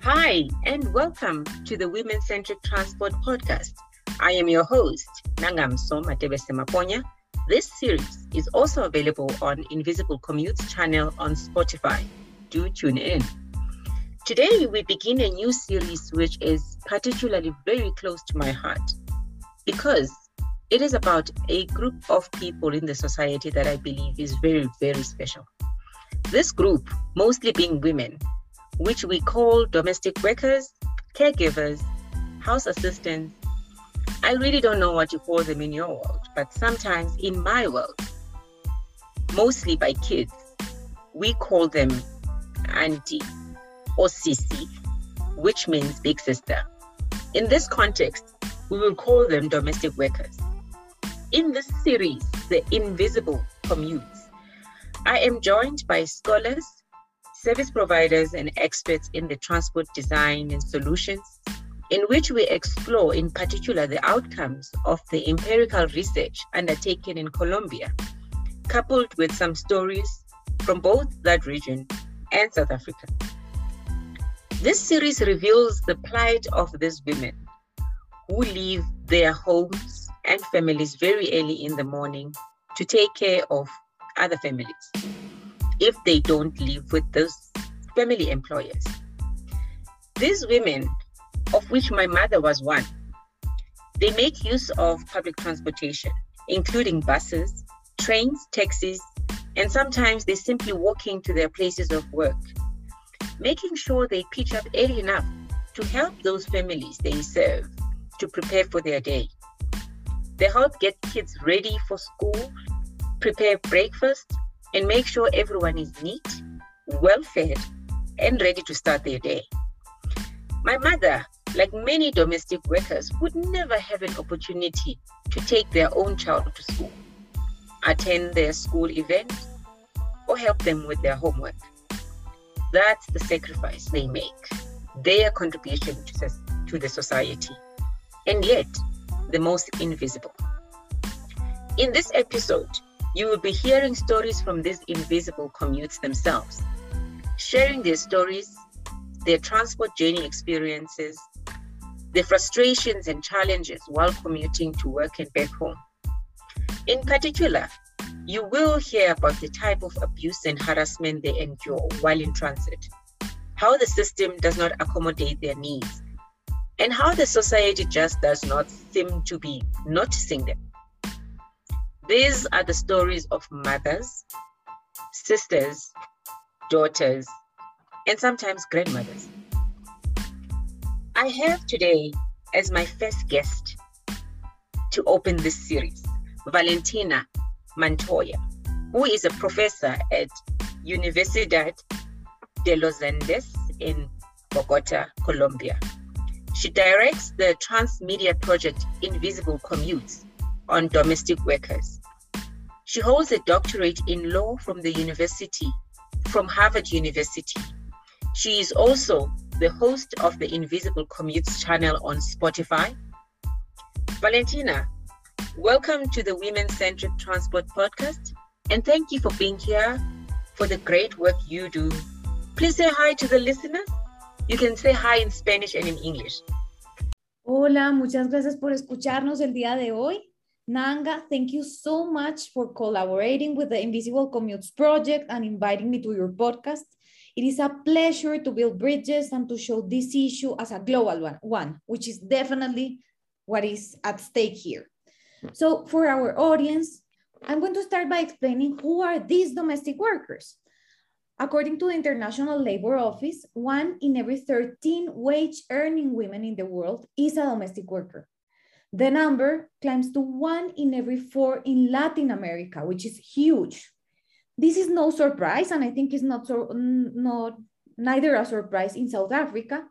Hi, and welcome to the Women Centric Transport Podcast. I am your host, Nangamso Matebese Maponya. This series is also available on Invisible Commutes channel on Spotify. Do tune in. Today, we begin a new series which is particularly very close to my heart because it is about a group of people in the society that I believe is very, very special. This group, mostly being women, which we call domestic workers, caregivers, house assistants. I really don't know what you call them in your world, but sometimes in my world, mostly by kids, we call them auntie or sisi, which means big sister. In this context, we will call them domestic workers. In this series, The Invisible Commutes, I am joined by scholars, service providers, and experts in the transport design and solutions, in which we explore, in particular, the outcomes of the empirical research undertaken in Colombia, coupled with some stories from both that region and South Africa. This series reveals the plight of these women who leave their homes and families very early in the morning to take care of other families if they don't live with those family employers. These women, of which my mother was one, they make use of public transportation, including buses, trains, taxis, and sometimes they simply walking to their places of work, making sure they pitch up early enough to help those families they serve to prepare for their day. They help get kids ready for school, prepare breakfast, and make sure everyone is neat, well fed, and ready to start their day. My mother, like many domestic workers, would never have an opportunity to take their own child to school, attend their school events, or help them with their homework. That's the sacrifice they make, their contribution to the society. And yet, the most invisible. In this episode, you will be hearing stories from these invisible commutes themselves, sharing their stories, their transport journey experiences, their frustrations and challenges while commuting to work and back home. In particular, you will hear about the type of abuse and harassment they endure while in transit, how the system does not accommodate their needs, and how the society just does not seem to be noticing them. These are the stories of mothers, sisters, daughters, and sometimes grandmothers. I have today as my first guest to open this series Valentina Montoya, who is a professor at Universidad de los Andes in Bogota, Colombia. She directs the transmedia project Invisible Commutes on domestic workers. She holds a doctorate in law from the university, from Harvard University. She is also the host of the Invisible Commutes channel on Spotify. Valentina, welcome to the Women Centric Transport Podcast, and thank you for being here for the great work you do. Please say hi to the listeners. You can say hi in Spanish and in English. Hola, muchas gracias por escucharnos el día de hoy. Nanga, thank you so much for collaborating with the Invisible Commutes Project and inviting me to your podcast. It is a pleasure to build bridges and to show this issue as a global one, one which is definitely what is at stake here. So for our audience, I'm going to start by explaining who are these domestic workers. According to the International Labor Office, one in every 13 wage earning women in the world is a domestic worker. The number climbs to one in every four in Latin America, which is huge. This is no surprise, and I think it's not, so, not neither a surprise in South Africa,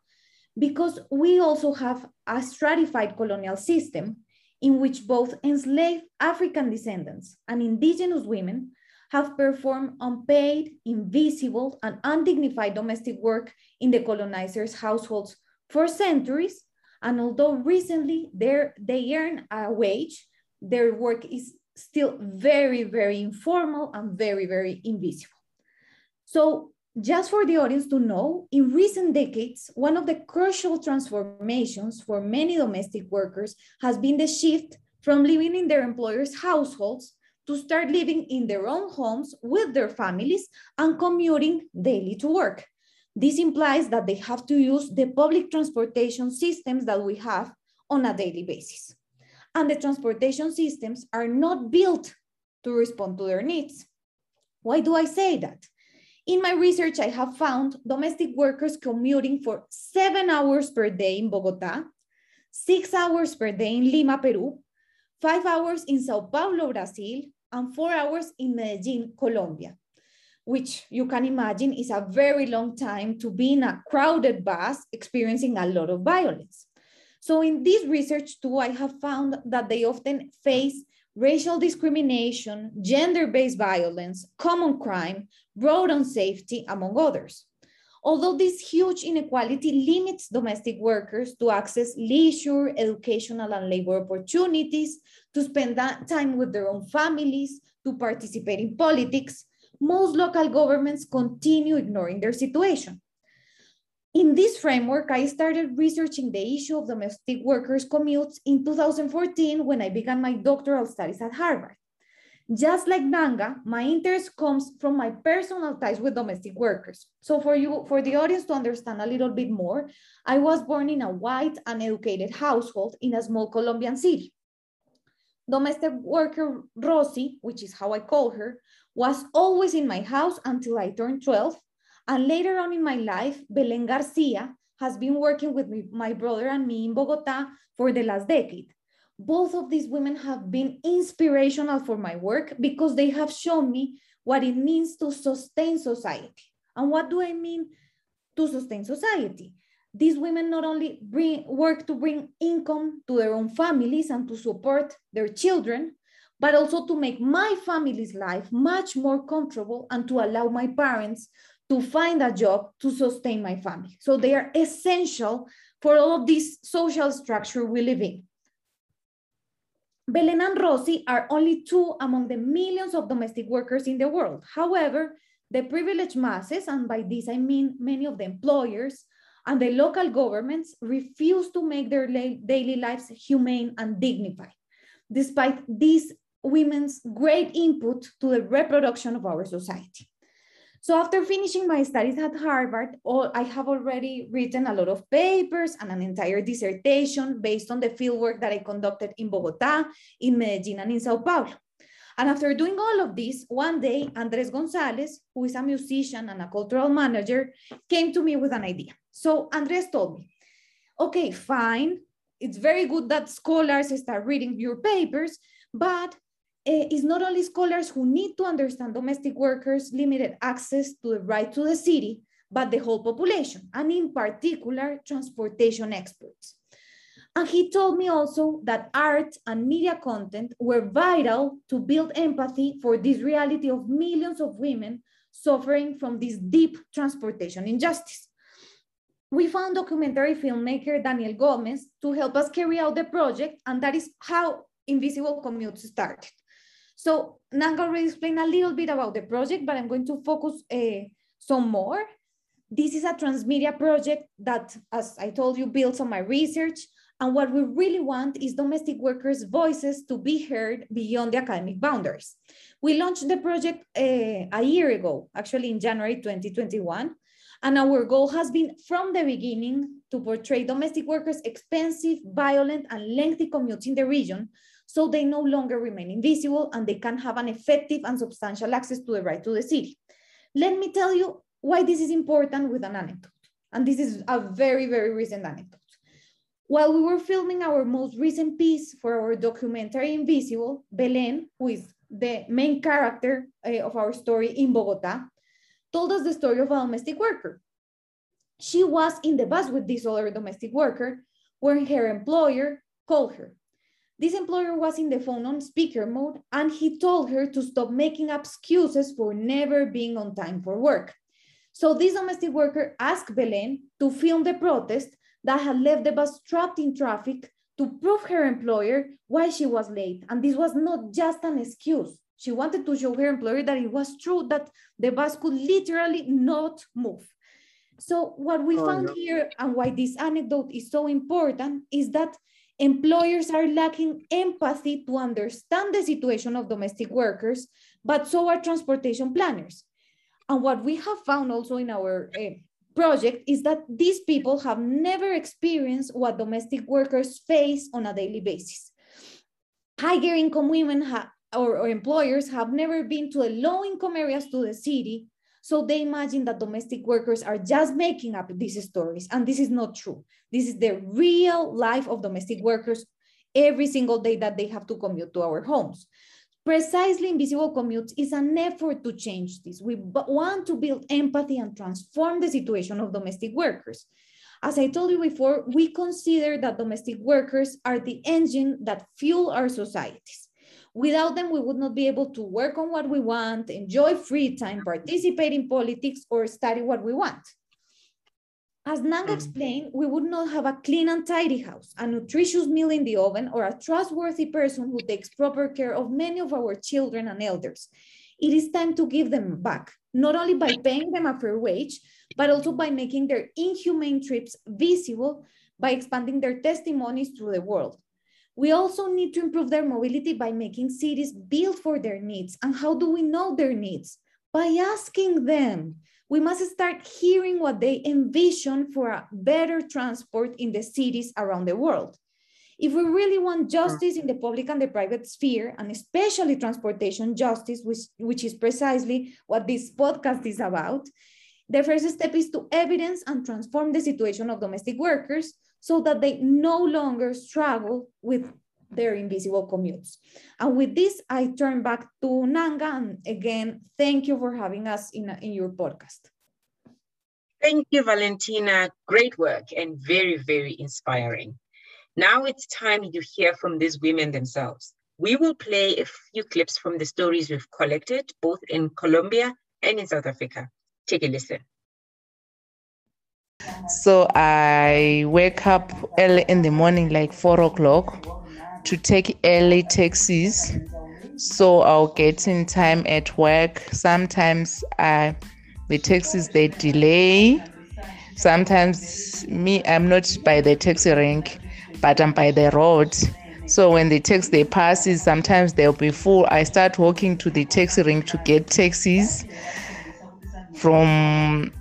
because we also have a stratified colonial system in which both enslaved African descendants and indigenous women have performed unpaid, invisible, and undignified domestic work in the colonizers' households for centuries. And although recently they earn a wage, their work is still very, very informal and very, very invisible. So just for the audience to know, in recent decades, one of the crucial transformations for many domestic workers has been the shift from living in their employers' households to start living in their own homes with their families and commuting daily to work. This implies that they have to use the public transportation systems that we have on a daily basis. And the transportation systems are not built to respond to their needs. Why do I say that? In my research, I have found domestic workers commuting for seven hours per day in Bogota, six hours per day in Lima, Peru, five hours in Sao Paulo, Brazil, and four hours in Medellin, Colombia, which you can imagine is a very long time to be in a crowded bus experiencing a lot of violence. So in this research too, I have found that they often face racial discrimination, gender-based violence, common crime, road unsafety, among others. Although this huge inequality limits domestic workers to access leisure, educational, and labor opportunities, to spend that time with their own families, to participate in politics, most local governments continue ignoring their situation. In this framework, I started researching the issue of domestic workers' commutes in 2014 when I began my doctoral studies at Harvard. Just like Nanga, my interest comes from my personal ties with domestic workers. So for you, for the audience to understand a little bit more, I was born in a white and educated household in a small Colombian city. Domestic worker Rosie, which is how I call her, was always in my house until I turned 12 and later on in my life, Belen Garcia has been working with me, my brother and me in Bogota for the last decade. Both of these women have been inspirational for my work because they have shown me what it means to sustain society. And what do I mean to sustain society? These women not only bring, work to bring income to their own families and to support their children, but also to make my family's life much more comfortable and to allow my parents to find a job to sustain my family. So they are essential for all of this social structure we live in. Belen and Rosie are only two among the millions of domestic workers in the world. However, the privileged masses, and by this I mean many of the employers and the local governments, refuse to make their daily lives humane and dignified, despite these women's great input to the reproduction of our society. So after finishing my studies at Harvard, I have already written a lot of papers and an entire dissertation based on the fieldwork that I conducted in Bogota, in Medellin, and in Sao Paulo. And after doing all of this, one day, Andres Gonzalez, who is a musician and a cultural manager, came to me with an idea. So Andres told me, okay, fine. It's very good that scholars start reading your papers, but uh, it's not only scholars who need to understand domestic workers' limited access to the right to the city, but the whole population, and in particular, transportation experts. And he told me also that art and media content were vital to build empathy for this reality of millions of women suffering from this deep transportation injustice. We found documentary filmmaker Daniel Gomez to help us carry out the project, and that is how Invisible Commutes started. So Nanga already explained a little bit about the project, but I'm going to focus uh, some more. This is a transmedia project that, as I told you, builds on my research. And what we really want is domestic workers' voices to be heard beyond the academic boundaries. We launched the project uh, a year ago, actually in January 2021. And our goal has been from the beginning to portray domestic workers' expensive, violent, and lengthy commutes in the region so they no longer remain invisible and they can have an effective and substantial access to the right to the city. Let me tell you why this is important with an anecdote. And this is a very, very recent anecdote. While we were filming our most recent piece for our documentary Invisible, Belen, who is the main character uh, of our story in Bogota, told us the story of a domestic worker. She was in the bus with this other domestic worker when her employer called her this employer was in the phone on speaker mode and he told her to stop making excuses for never being on time for work. So this domestic worker asked Belen to film the protest that had left the bus trapped in traffic to prove her employer why she was late. And this was not just an excuse. She wanted to show her employer that it was true that the bus could literally not move. So what we oh, found here and why this anecdote is so important is that employers are lacking empathy to understand the situation of domestic workers, but so are transportation planners. And what we have found also in our uh, project is that these people have never experienced what domestic workers face on a daily basis. Higher income women or, or employers have never been to the low income areas to the city so they imagine that domestic workers are just making up these stories, and this is not true. This is the real life of domestic workers every single day that they have to commute to our homes. Precisely Invisible Commutes is an effort to change this. We want to build empathy and transform the situation of domestic workers. As I told you before, we consider that domestic workers are the engine that fuel our societies. Without them, we would not be able to work on what we want, enjoy free time, participate in politics, or study what we want. As Nanga mm. explained, we would not have a clean and tidy house, a nutritious meal in the oven, or a trustworthy person who takes proper care of many of our children and elders. It is time to give them back, not only by paying them a fair wage, but also by making their inhumane trips visible by expanding their testimonies through the world. We also need to improve their mobility by making cities built for their needs. And how do we know their needs? By asking them. We must start hearing what they envision for a better transport in the cities around the world. If we really want justice in the public and the private sphere, and especially transportation justice, which, which is precisely what this podcast is about, the first step is to evidence and transform the situation of domestic workers so that they no longer struggle with their invisible commutes. And with this, I turn back to Nanga. And again, thank you for having us in, in your podcast. Thank you, Valentina. Great work and very, very inspiring. Now it's time you hear from these women themselves. We will play a few clips from the stories we've collected, both in Colombia and in South Africa. Take a listen. So I wake up early in the morning, like four o'clock, to take early taxis. So I'll get in time at work. Sometimes I, the taxis they delay. Sometimes me, I'm not by the taxi rank, but I'm by the road. So when the taxi they passes, sometimes they'll be full. I start walking to the taxi rank to get taxis from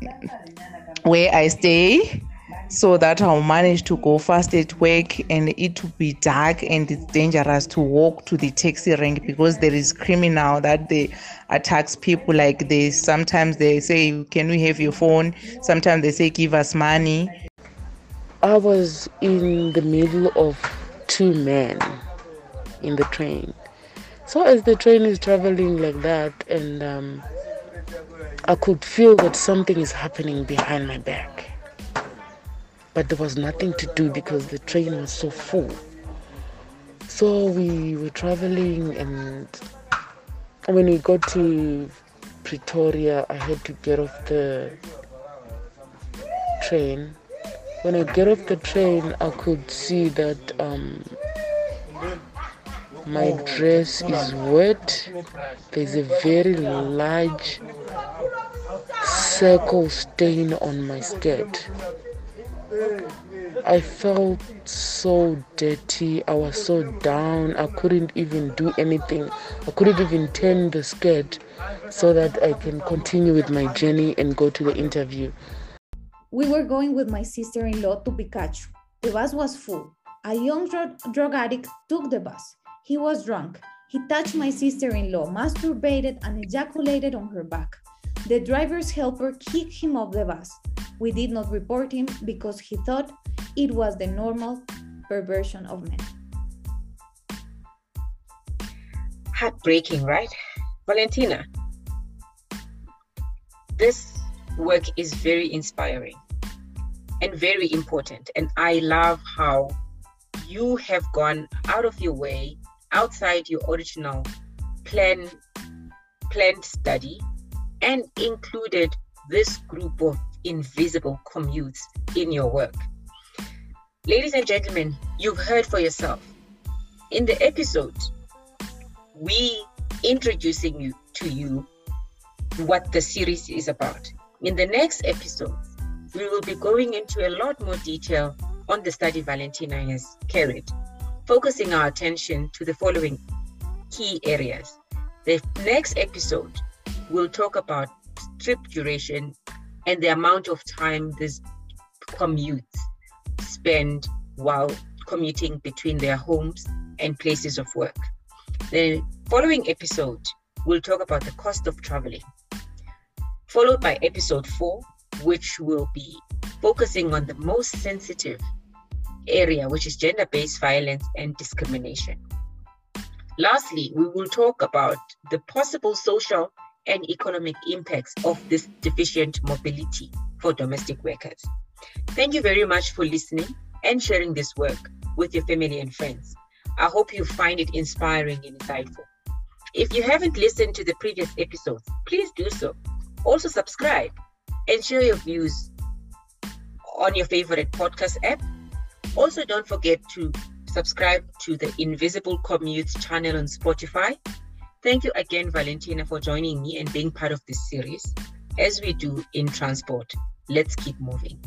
where I stay so that I'll manage to go fast at work and it will be dark and it's dangerous to walk to the taxi rank because there is criminal that they attacks people like this. Sometimes they say, Can we have your phone? Sometimes they say give us money. I was in the middle of two men in the train. So as the train is traveling like that and um, I could feel that something is happening behind my back. But there was nothing to do because the train was so full. So we were traveling, and when we got to Pretoria, I had to get off the train. When I get off the train, I could see that um, my dress is wet. There's a very large circle stain on my skirt. I felt so dirty. I was so down. I couldn't even do anything. I couldn't even turn the skirt so that I can continue with my journey and go to the interview. We were going with my sister in law to Pikachu. The bus was full. A young drug addict took the bus. He was drunk. He touched my sister in law, masturbated, and ejaculated on her back. The driver's helper kicked him off the bus. We did not report him because he thought it was the normal perversion of men. Heartbreaking, right? Valentina, this work is very inspiring and very important. And I love how you have gone out of your way outside your original plan planned study and included this group of invisible commutes in your work. Ladies and gentlemen, you've heard for yourself. In the episode, we introducing you to you what the series is about. In the next episode, we will be going into a lot more detail on the study Valentina has carried, focusing our attention to the following key areas. The next episode will talk about trip duration and the amount of time these commutes spend while commuting between their homes and places of work. The following episode will talk about the cost of traveling, followed by episode four, which will be focusing on the most sensitive area, which is gender based violence and discrimination. Lastly, we will talk about the possible social and economic impacts of this deficient mobility for domestic workers. Thank you very much for listening and sharing this work with your family and friends. I hope you find it inspiring and insightful. If you haven't listened to the previous episodes, please do so. Also, subscribe and share your views on your favorite podcast app. Also, don't forget to subscribe to the Invisible Commutes channel on Spotify. Thank you again, Valentina, for joining me and being part of this series. As we do in transport, let's keep moving.